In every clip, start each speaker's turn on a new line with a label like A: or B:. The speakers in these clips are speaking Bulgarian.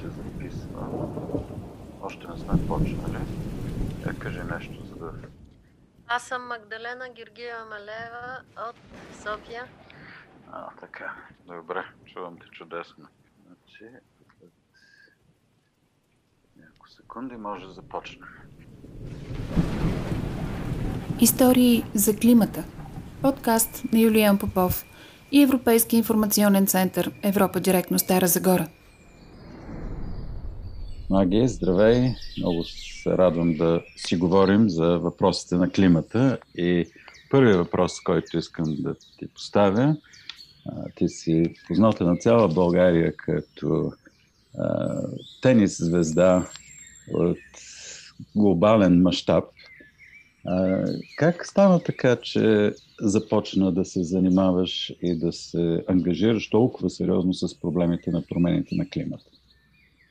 A: вече записва. Още не сме почнали. Е, кажи нещо, за да...
B: Аз съм Магдалена Георгиева Малева от София.
A: А, така. Добре, чувам те чудесно. Значи, след няколко секунди може да започнем.
C: Истории за климата. Подкаст на Юлиан Попов и Европейски информационен център Европа директно Стара Загора.
A: Маги, здравей! Много се радвам да си говорим за въпросите на климата. И първият въпрос, който искам да ти поставя, ти си позната на цяла България като а, тенис звезда от глобален мащаб. Как стана така, че започна да се занимаваш и да се ангажираш толкова сериозно с проблемите на промените на климата?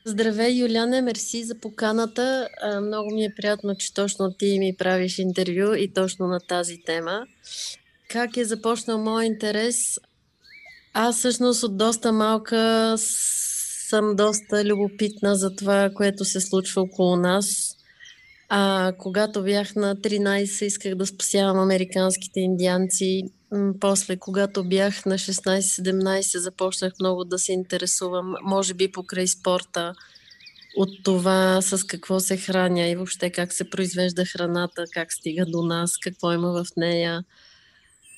B: Здравей, Юляне, мерси за поканата. Много ми е приятно, че точно ти ми правиш интервю и точно на тази тема. Как е започнал мой интерес? Аз всъщност от доста малка съм доста любопитна за това, което се случва около нас. А, когато бях на 13, исках да спасявам американските индианци. После, когато бях на 16-17, започнах много да се интересувам, може би покрай спорта, от това с какво се храня и въобще как се произвежда храната, как стига до нас, какво има в нея.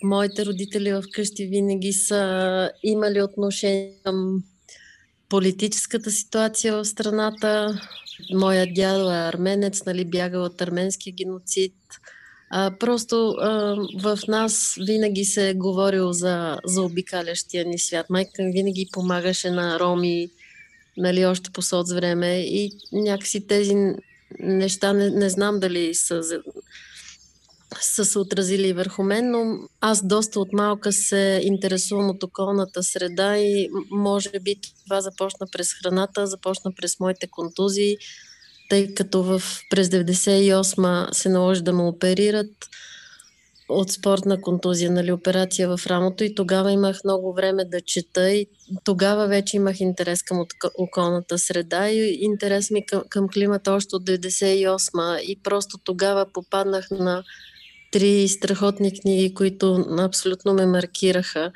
B: Моите родители вкъщи винаги са имали отношение към политическата ситуация в страната. Моя дядо е арменец, нали, бягал от арменския геноцид. А, просто а, в нас винаги се е говорил за, за обикалящия ни свят. Майка ми винаги помагаше на роми, нали, още по соц време и някакси тези неща не, не знам дали са са се отразили върху мен, но аз доста от малка се интересувам от околната среда и може би това започна през храната, започна през моите контузии, тъй като в, през 98 се наложи да ме оперират от спортна контузия, нали, операция в рамото и тогава имах много време да чета и тогава вече имах интерес към околната среда и интерес ми към, към климата още от 98 и просто тогава попаднах на три страхотни книги, които абсолютно ме маркираха.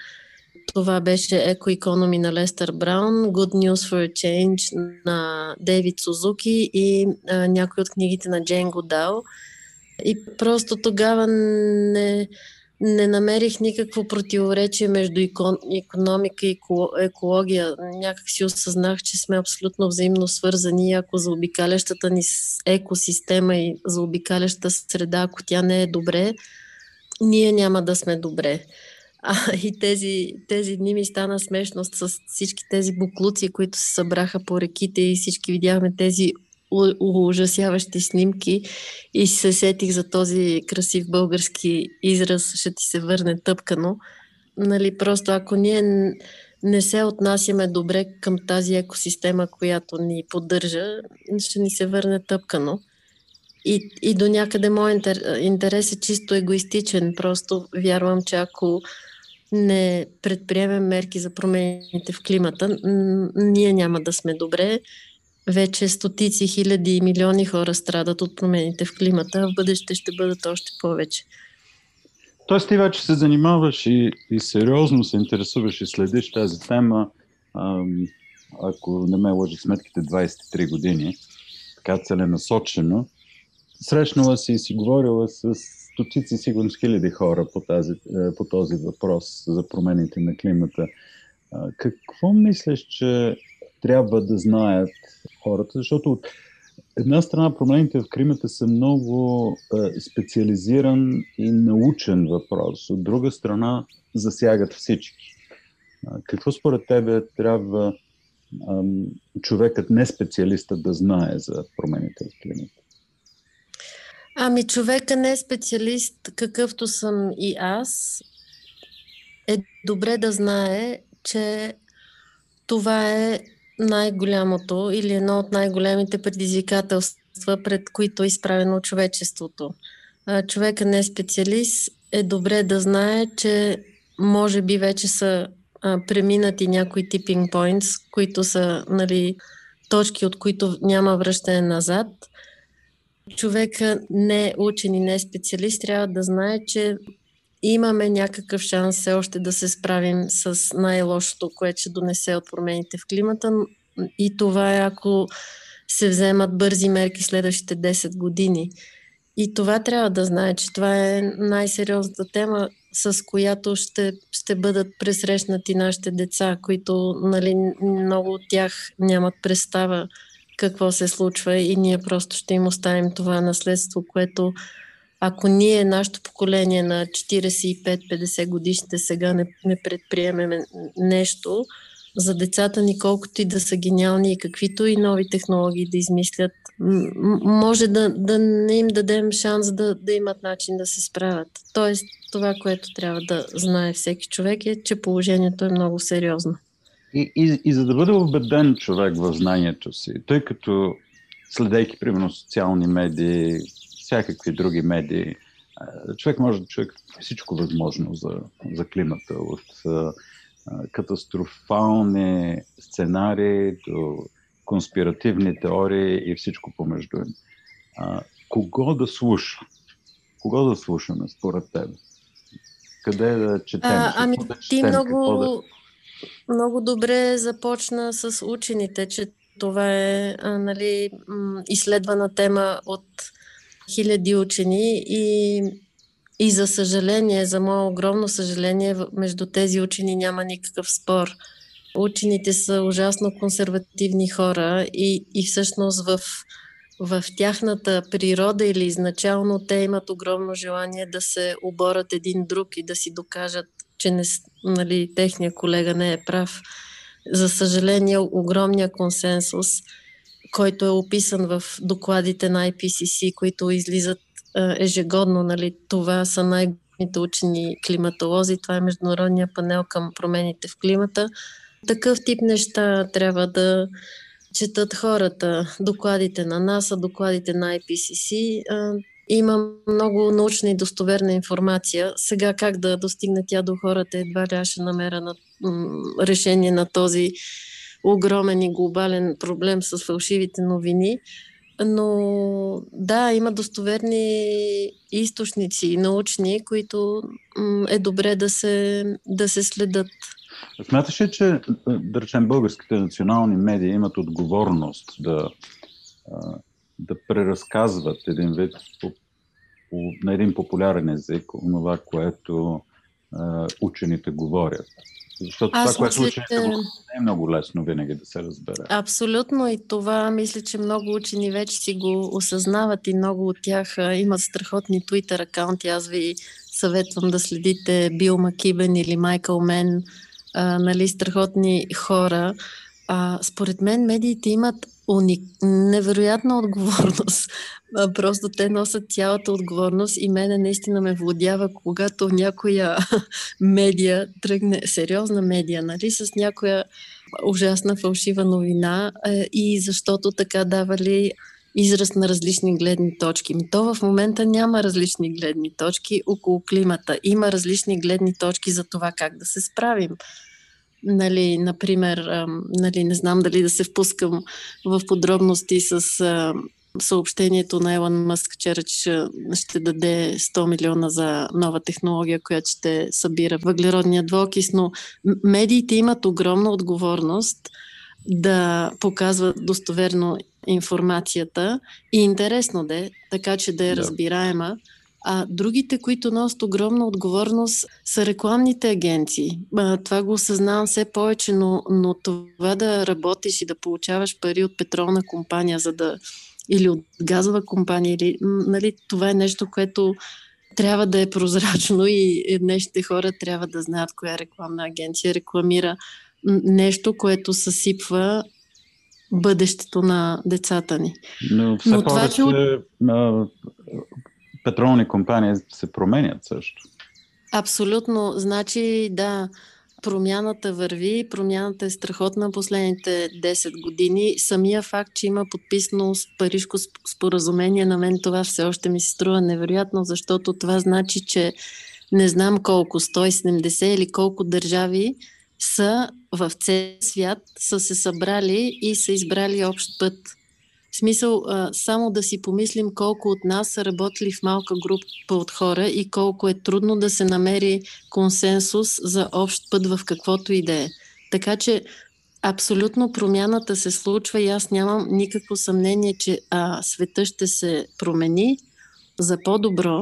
B: Това беше Еко Economy на Лестър Браун, Good News for a Change на Дейвид Сузуки и а, някои от книгите на Джейн Годал. И просто тогава не, не намерих никакво противоречие между економика и екология. Някак си осъзнах, че сме абсолютно взаимно свързани. Ако за обикалящата ни екосистема и за обикалящата среда, ако тя не е добре, ние няма да сме добре. А, и тези, тези дни ми стана смешно с всички тези буклуци, които се събраха по реките и всички видяхме тези ужасяващи снимки и се сетих за този красив български израз ще ти се върне тъпкано. Нали, просто ако ние не се отнасяме добре към тази екосистема, която ни поддържа, ще ни се върне тъпкано. И, и до някъде моят интерес е чисто егоистичен. Просто вярвам, че ако не предприемем мерки за промените в климата, ние няма да сме добре вече стотици, хиляди и милиони хора страдат от промените в климата, а в бъдеще ще бъдат още повече.
A: Тоест ти вече се занимаваш и, и сериозно се интересуваш и следиш тази тема, ако не ме лъжи сметките, 23 години, така целенасочено. Срещнала си и си говорила с стотици, сигурно хиляди хора по, тази, е, по този въпрос за промените на климата. Какво мислиш, че трябва да знаят хората, защото от една страна промените в климата са много е, специализиран и научен въпрос, от друга страна засягат всички. Какво според тебе трябва човекът, не специалиста, да знае за промените в климата?
B: Ами човека не е специалист, какъвто съм и аз, е добре да знае, че това е най-голямото или едно от най-големите предизвикателства, пред които е изправено човечеството. Човека не е специалист, е добре да знае, че може би вече са преминати някои типинг points, които са нали, точки, от които няма връщане назад. Човека не е учен и не е специалист, трябва да знае, че имаме някакъв шанс все още да се справим с най-лошото, което ще донесе от промените в климата. И това е ако се вземат бързи мерки следващите 10 години. И това трябва да знае, че това е най-сериозната тема, с която ще, ще бъдат пресрещнати нашите деца, които нали, много от тях нямат представа какво се случва и ние просто ще им оставим това наследство, което ако ние, нашето поколение на 45-50 годишните сега не, не предприемем нещо, за децата ни, колкото и да са гениални и каквито и нови технологии да измислят, може да, да не им дадем шанс да, да имат начин да се справят. Тоест, това, което трябва да знае всеки човек е, че положението е много сериозно.
A: И, и, и за да бъде убеден човек в знанието си, тъй като следейки, примерно, социални медии, всякакви други медии, човек може да чуе всичко възможно за, за климата, от катастрофални сценарии до конспиративни теории и всичко помежду им. А, кого да слуша? Кого да слушаме според теб? Къде да четем?
B: А, ами да четем? ти много, да... много добре започна с учените, че това е а, нали, изследвана тема от хиляди учени и и за съжаление, за мое огромно съжаление, между тези учени няма никакъв спор. Учените са ужасно консервативни хора и, и всъщност в, в тяхната природа или изначално те имат огромно желание да се оборят един друг и да си докажат, че не, нали, техния колега не е прав. За съжаление, огромния консенсус, който е описан в докладите на IPCC, които излизат ежегодно. Нали, това са най-големите учени климатолози. Това е Международния панел към промените в климата. Такъв тип неща трябва да четат хората. Докладите на НАСА, докладите на IPCC. Има много научна и достоверна информация. Сега как да достигне тя до хората, едва ли аз ще намеря на, решение на този огромен и глобален проблем с фалшивите новини. Но да, има достоверни източници научни, които е добре да се, да се следят.
A: Смяташ ли, че, да речем, българските национални медии имат отговорност да, да преразказват един вид по, по, на един популярен език това, което учените говорят? Защото Аз това, което учените че... не е много лесно винаги да се разбере.
B: Абсолютно и това мисля, че много учени вече си го осъзнават и много от тях имат страхотни Twitter акаунти. Аз ви съветвам да следите Бил Макибен или Майкъл Мен, а, нали, страхотни хора. А, според мен медиите имат уник... невероятна отговорност. Просто те носят цялата отговорност и мене наистина ме владява, когато някоя медия тръгне, сериозна медия, нали, с някоя ужасна фалшива новина и защото така давали израз на различни гледни точки. То в момента няма различни гледни точки около климата. Има различни гледни точки за това как да се справим. Нали, например, нали, не знам дали да се впускам в подробности с съобщението на Елон Мъск вчера, че ще даде 100 милиона за нова технология, която ще събира въглеродния двуокис, но медиите имат огромна отговорност да показват достоверно информацията и интересно да е, така че да е разбираема. А другите, които носят огромна отговорност, са рекламните агенции. А, това го осъзнавам все повече, но, но това да работиш и да получаваш пари от петролна компания, за да или от газова компания, или, нали, това е нещо, което трябва да е прозрачно и днешните хора трябва да знаят коя рекламна агенция рекламира нещо, което съсипва бъдещето на децата ни.
A: Но все Но повече това, че петролни компании се променят също.
B: Абсолютно. Значи, да, промяната върви, промяната е страхотна последните 10 години. Самия факт, че има подписано с Парижко споразумение, на мен това все още ми се струва невероятно, защото това значи, че не знам колко, 170 или колко държави са в цел свят, са се събрали и са избрали общ път. В смисъл, само да си помислим колко от нас са работили в малка група от хора и колко е трудно да се намери консенсус за общ път в каквото и да е. Така че абсолютно промяната се случва и аз нямам никакво съмнение, че а, света ще се промени за по-добро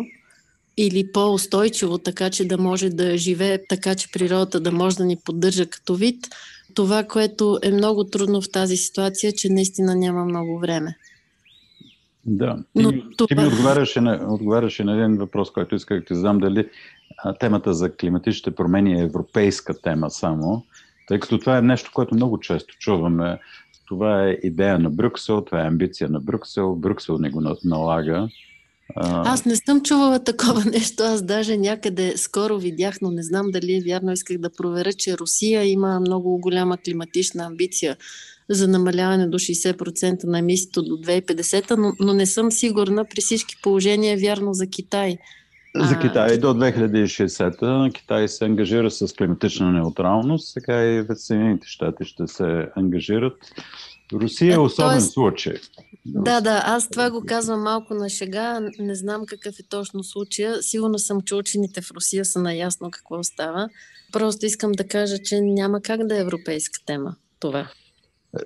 B: или по-устойчиво, така че да може да живее, така че природата да може да ни поддържа като вид. Това, което е много трудно в тази ситуация, че наистина няма много време.
A: Да. Ти, Но това... ти ми отговаряше на, отговаряше на един въпрос, който исках да ти задам, дали а, темата за климатичните промени е европейска тема само, тъй като това е нещо, което много често чуваме. Това е идея на Брюксел, това е амбиция на Брюксел, Брюксел не го налага.
B: Аз не съм чувала такова нещо. Аз даже някъде скоро видях, но не знам дали е вярно. Исках да проверя, че Русия има много голяма климатична амбиция за намаляване до 60% на емисиите до 2050, но, но не съм сигурна при всички положения е вярно за Китай.
A: За Китай до 2060-та Китай се ангажира с климатична неутралност, сега и Съединените щати ще се ангажират. Русия е особен Тоест, случай.
B: Да, да, аз това го казвам малко на шега. Не знам какъв е точно случая. Сигурно съм, че учените в Русия са наясно какво става. Просто искам да кажа, че няма как да е европейска тема това.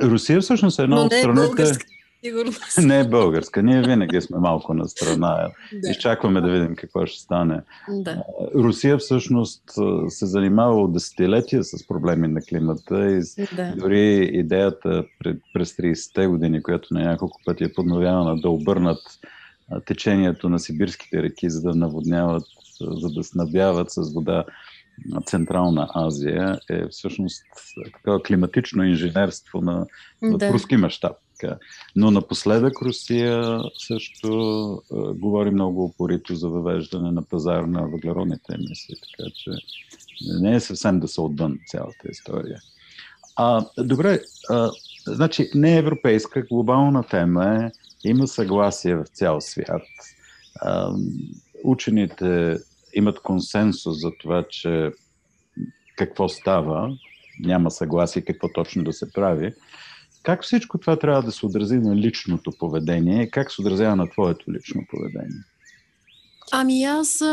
A: Русия всъщност е една от
B: е
A: страните...
B: Сигурно.
A: Не е българска. Ние винаги сме малко на страна. Да. Изчакваме да видим какво ще стане.
B: Да.
A: Русия всъщност се занимава от десетилетия с проблеми на климата и да. дори идеята пред, през 30-те години, която на няколко пъти е подновявана да обърнат течението на сибирските реки, за да наводняват, за да снабдяват с вода Централна Азия е всъщност такова климатично инженерство на, на да. руски мащаб. Но напоследък Русия също а, говори много опорито за въвеждане на пазар на въглеродните емисии, така че не е съвсем да се отвън цялата история. А, добре, а, значи не е европейска, глобална тема е, има съгласие в цял свят. А, учените имат консенсус за това, че какво става, няма съгласие какво точно да се прави. Как всичко това трябва да се отрази на личното поведение? Как се отразява на твоето лично поведение?
B: Ами аз,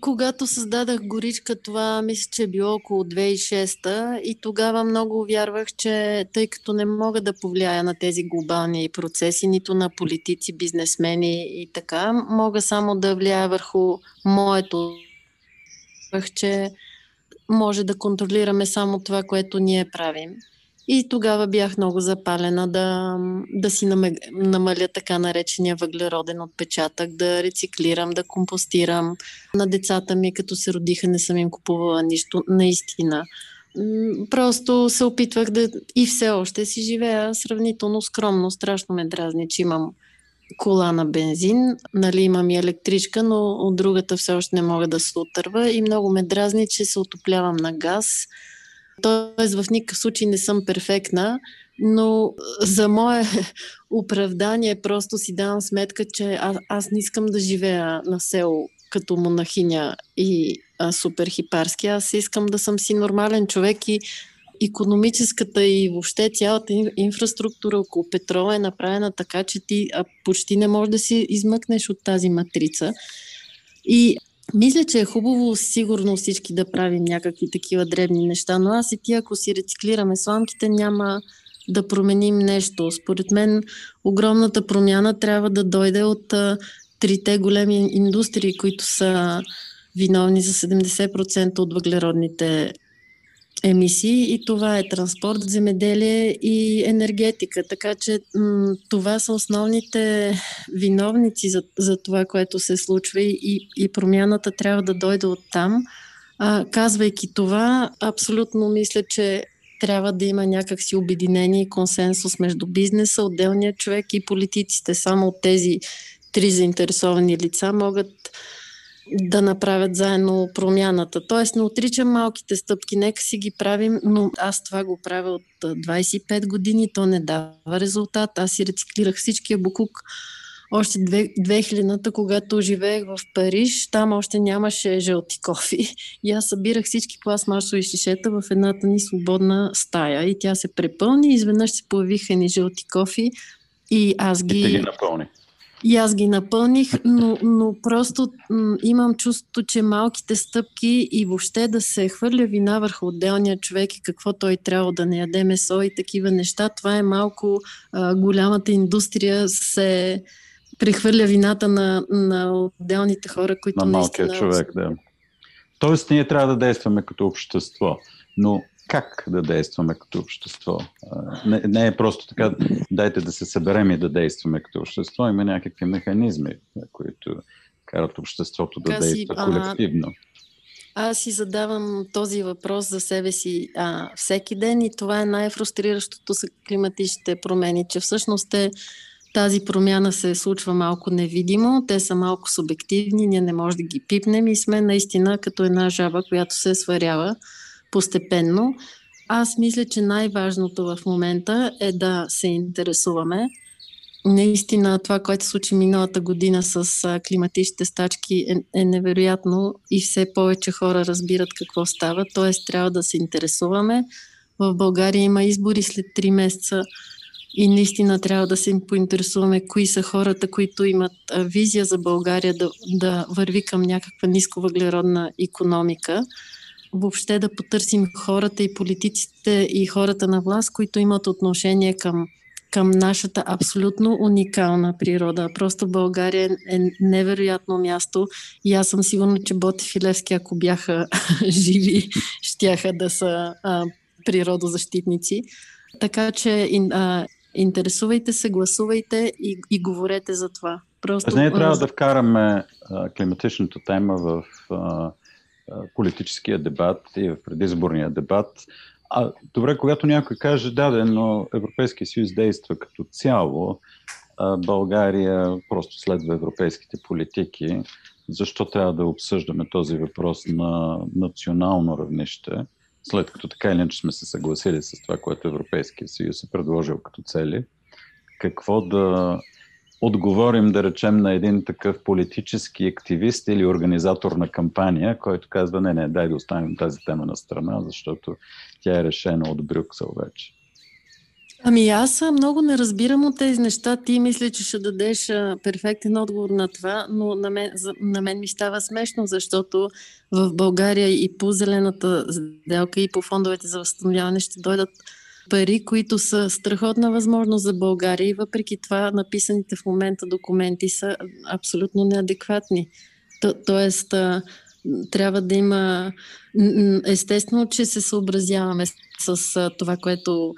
B: когато създадах горичка, това мисля, че е било около 2006 и тогава много вярвах, че тъй като не мога да повлияя на тези глобални процеси, нито на политици, бизнесмени и така, мога само да влияя върху моето. че може да контролираме само това, което ние правим. И тогава бях много запалена да, да си намаля така наречения въглероден отпечатък, да рециклирам, да компостирам. На децата ми, като се родиха, не съм им купувала нищо, наистина. Просто се опитвах да и все още си живея сравнително скромно. Страшно ме дразни, че имам кола на бензин, нали имам и електричка, но от другата все още не мога да се отърва и много ме дразни, че се отоплявам на газ Тоест в никакъв случай не съм перфектна, но за мое оправдание просто си давам сметка, че аз, аз не искам да живея на село като монахиня и а, супер хипарски. Аз искам да съм си нормален човек и економическата и въобще цялата инфраструктура около петрола е направена така, че ти а, почти не можеш да си измъкнеш от тази матрица. И мисля, че е хубаво сигурно всички да правим някакви такива дребни неща, но аз и ти, ако си рециклираме сламките, няма да променим нещо. Според мен огромната промяна трябва да дойде от а, трите големи индустрии, които са виновни за 70% от въглеродните емисии и това е транспорт, земеделие и енергетика. Така че м- това са основните виновници за, за това, което се случва и, и промяната трябва да дойде от там. А, казвайки това, абсолютно мисля, че трябва да има някакси обединение и консенсус между бизнеса, отделния човек и политиците. Само тези три заинтересовани лица могат да направят заедно промяната. Тоест не отричам малките стъпки, нека си ги правим, но аз това го правя от 25 години, то не дава резултат. Аз си рециклирах всичкия букук още 2000-та, когато живеех в Париж, там още нямаше жълти кофи. И аз събирах всички пластмасови шишета в едната ни свободна стая. И тя се препълни, изведнъж се появиха ни жълти кофи. И аз ги...
A: И ги напълни.
B: И аз ги напълних, но, но просто имам чувството, че малките стъпки и въобще да се хвърля вина върху отделния човек и какво той трябва да не яде месо и такива неща, това е малко а, голямата индустрия се прехвърля вината на, на отделните хора, които
A: на малкия
B: наистина...
A: човек, да. Тоест, ние трябва да действаме като общество. Но как да действаме като общество. Не, не е просто така, дайте да се съберем и да действаме като общество. Има някакви механизми, които карат обществото да действа колективно.
B: А, аз си задавам този въпрос за себе си а, всеки ден и това е най-фрустриращото с климатичните промени, че всъщност те тази промяна се случва малко невидимо, те са малко субективни, ние не можем да ги пипнем и сме наистина като една жаба, която се сварява постепенно. Аз мисля, че най-важното в момента е да се интересуваме. Наистина това, което случи миналата година с климатичните стачки е, е невероятно и все повече хора разбират какво става, т.е. трябва да се интересуваме. В България има избори след 3 месеца и наистина трябва да се поинтересуваме кои са хората, които имат визия за България да, да върви към някаква нисковъглеродна економика въобще да потърсим хората и политиците и хората на власт, които имат отношение към, към нашата абсолютно уникална природа. Просто България е невероятно място и аз съм сигурна, че Ботев и Левски, ако бяха живи, щяха да са а, природозащитници. Така че а, интересувайте се, гласувайте и, и говорете за това.
A: Просто, не трябва да вкараме а, климатичната тема в а, политическия дебат и в предизборния дебат. А, добре, когато някой каже, да, но Европейския съюз действа като цяло, а, България просто следва европейските политики, защо трябва да обсъждаме този въпрос на национално равнище, след като така или иначе сме се съгласили с това, което Европейския съюз е предложил като цели, какво да отговорим, да речем, на един такъв политически активист или организатор на кампания, който казва, не, не, дай да оставим тази тема на страна, защото тя е решена от Брюксел вече.
B: Ами аз много не разбирам от тези неща. Ти мисля, че ще дадеш перфектен отговор на това, но на мен, на мен ми става смешно, защото в България и по зелената сделка и по фондовете за възстановяване ще дойдат пари, които са страхотна възможност за България и въпреки това написаните в момента документи са абсолютно неадекватни. То, тоест, трябва да има. Естествено, че се съобразяваме с това, което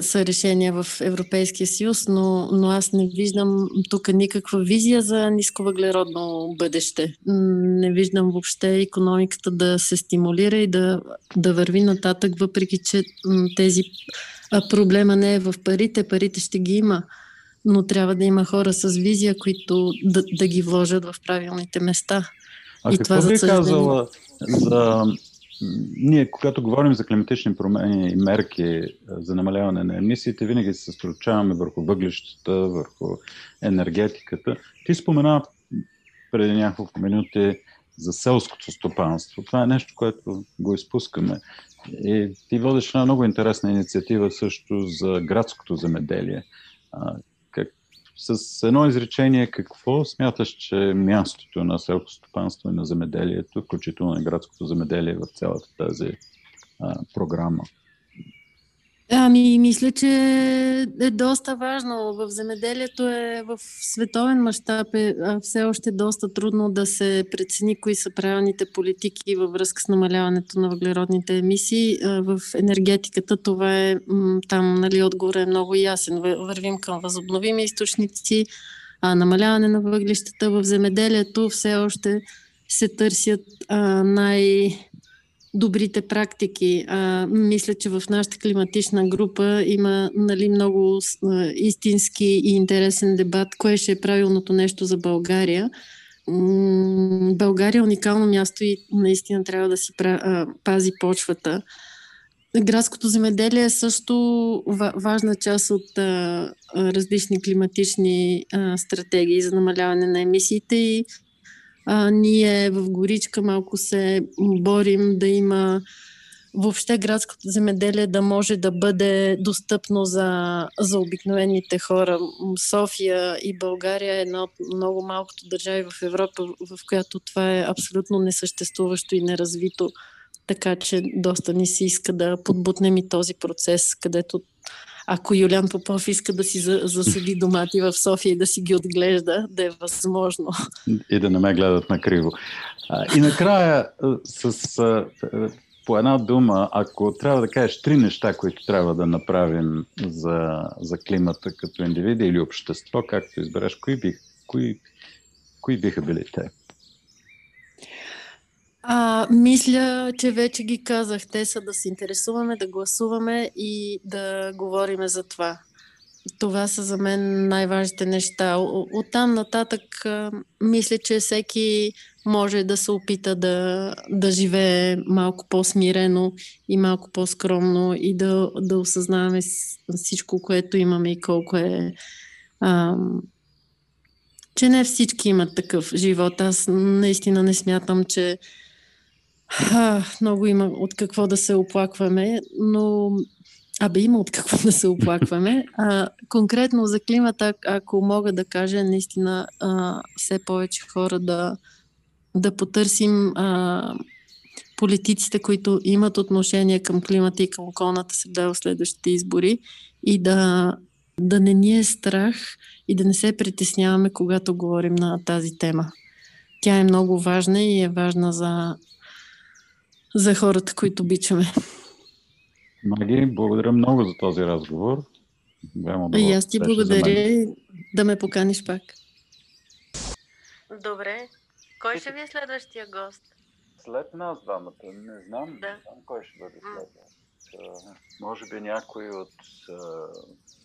B: са решения в Европейския съюз, но, но аз не виждам тук никаква визия за нисковъглеродно бъдеще. Не виждам въобще економиката да се стимулира и да, да върви нататък, въпреки че тези проблема не е в парите, парите ще ги има, но трябва да има хора с визия, които да, да ги вложат в правилните места.
A: А и какво това, би казала за ние, когато говорим за климатични промени и мерки за намаляване на емисиите, винаги се съсредоточаваме върху въглищата, върху енергетиката. Ти спомена преди няколко минути за селското стопанство. Това е нещо, което го изпускаме. И ти водиш една много интересна инициатива също за градското земеделие. С едно изречение, какво смяташ, че е мястото на селското стопанство и на земеделието, включително на градското земеделие в цялата тази а, програма?
B: Ами, мисля, че е доста важно. В земеделието е в световен мащаб е все още доста трудно да се прецени кои са правилните политики във връзка с намаляването на въглеродните емисии. В енергетиката това е там, нали, отговор е много ясен. Вървим към възобновими източници, а намаляване на въглищата в земеделието все още се търсят а, най- добрите практики. А, мисля, че в нашата климатична група има нали, много а, истински и интересен дебат, кое ще е правилното нещо за България. България е уникално място и наистина трябва да си пази почвата. градското земеделие е също важна част от а, различни климатични а, стратегии за намаляване на емисиите и а, ние в Горичка малко се борим да има въобще градското земеделие да може да бъде достъпно за, за обикновените хора. София и България е една от много малкото държави в Европа, в която това е абсолютно несъществуващо и неразвито. Така че доста ни се иска да подбутнем и този процес, където ако Юлян Попов иска да си засади домати в София и да си ги отглежда, да е възможно.
A: И да не ме гледат на криво. И накрая, с, по една дума, ако трябва да кажеш три неща, които трябва да направим за, за климата като индивиди или общество, както избереш, кои, бих, кои, кои биха били те?
B: А, мисля, че вече ги казах. Те са да се интересуваме, да гласуваме и да говориме за това. Това са за мен най-важните неща. От там нататък мисля, че всеки може да се опита да, да живее малко по-смирено и малко по-скромно и да, да осъзнаваме всичко, което имаме и колко е. А, че не всички имат такъв живот. Аз наистина не смятам, че а, много има от какво да се оплакваме, но Абе, има от какво да се оплакваме. А, конкретно за климата, ако мога да кажа, наистина а, все повече хора да, да потърсим а, политиците, които имат отношение към климата и към околната среда в следващите избори и да, да не ни е страх и да не се притесняваме, когато говорим на тази тема. Тя е много важна и е важна за за хората, които обичаме.
A: Маги, благодаря много за този разговор.
B: И аз ти благодаря да ме поканиш пак. Добре. Кой ще ви е следващия гост?
A: След нас двамата. Не знам, да. не знам кой ще бъде след нас. може би някой от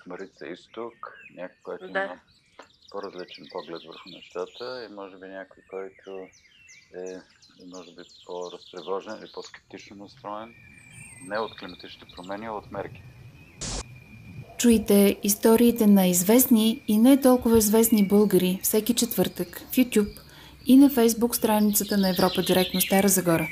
A: Марица Изток, някой, който да. има по-различен поглед върху нещата и може би някой, който е може би по-разтревожен или по-скептично настроен, не от климатичните промени, а от мерки.
C: Чуйте историите на известни и не толкова известни българи всеки четвъртък в YouTube и на Facebook страницата на Европа директно Стара Загора.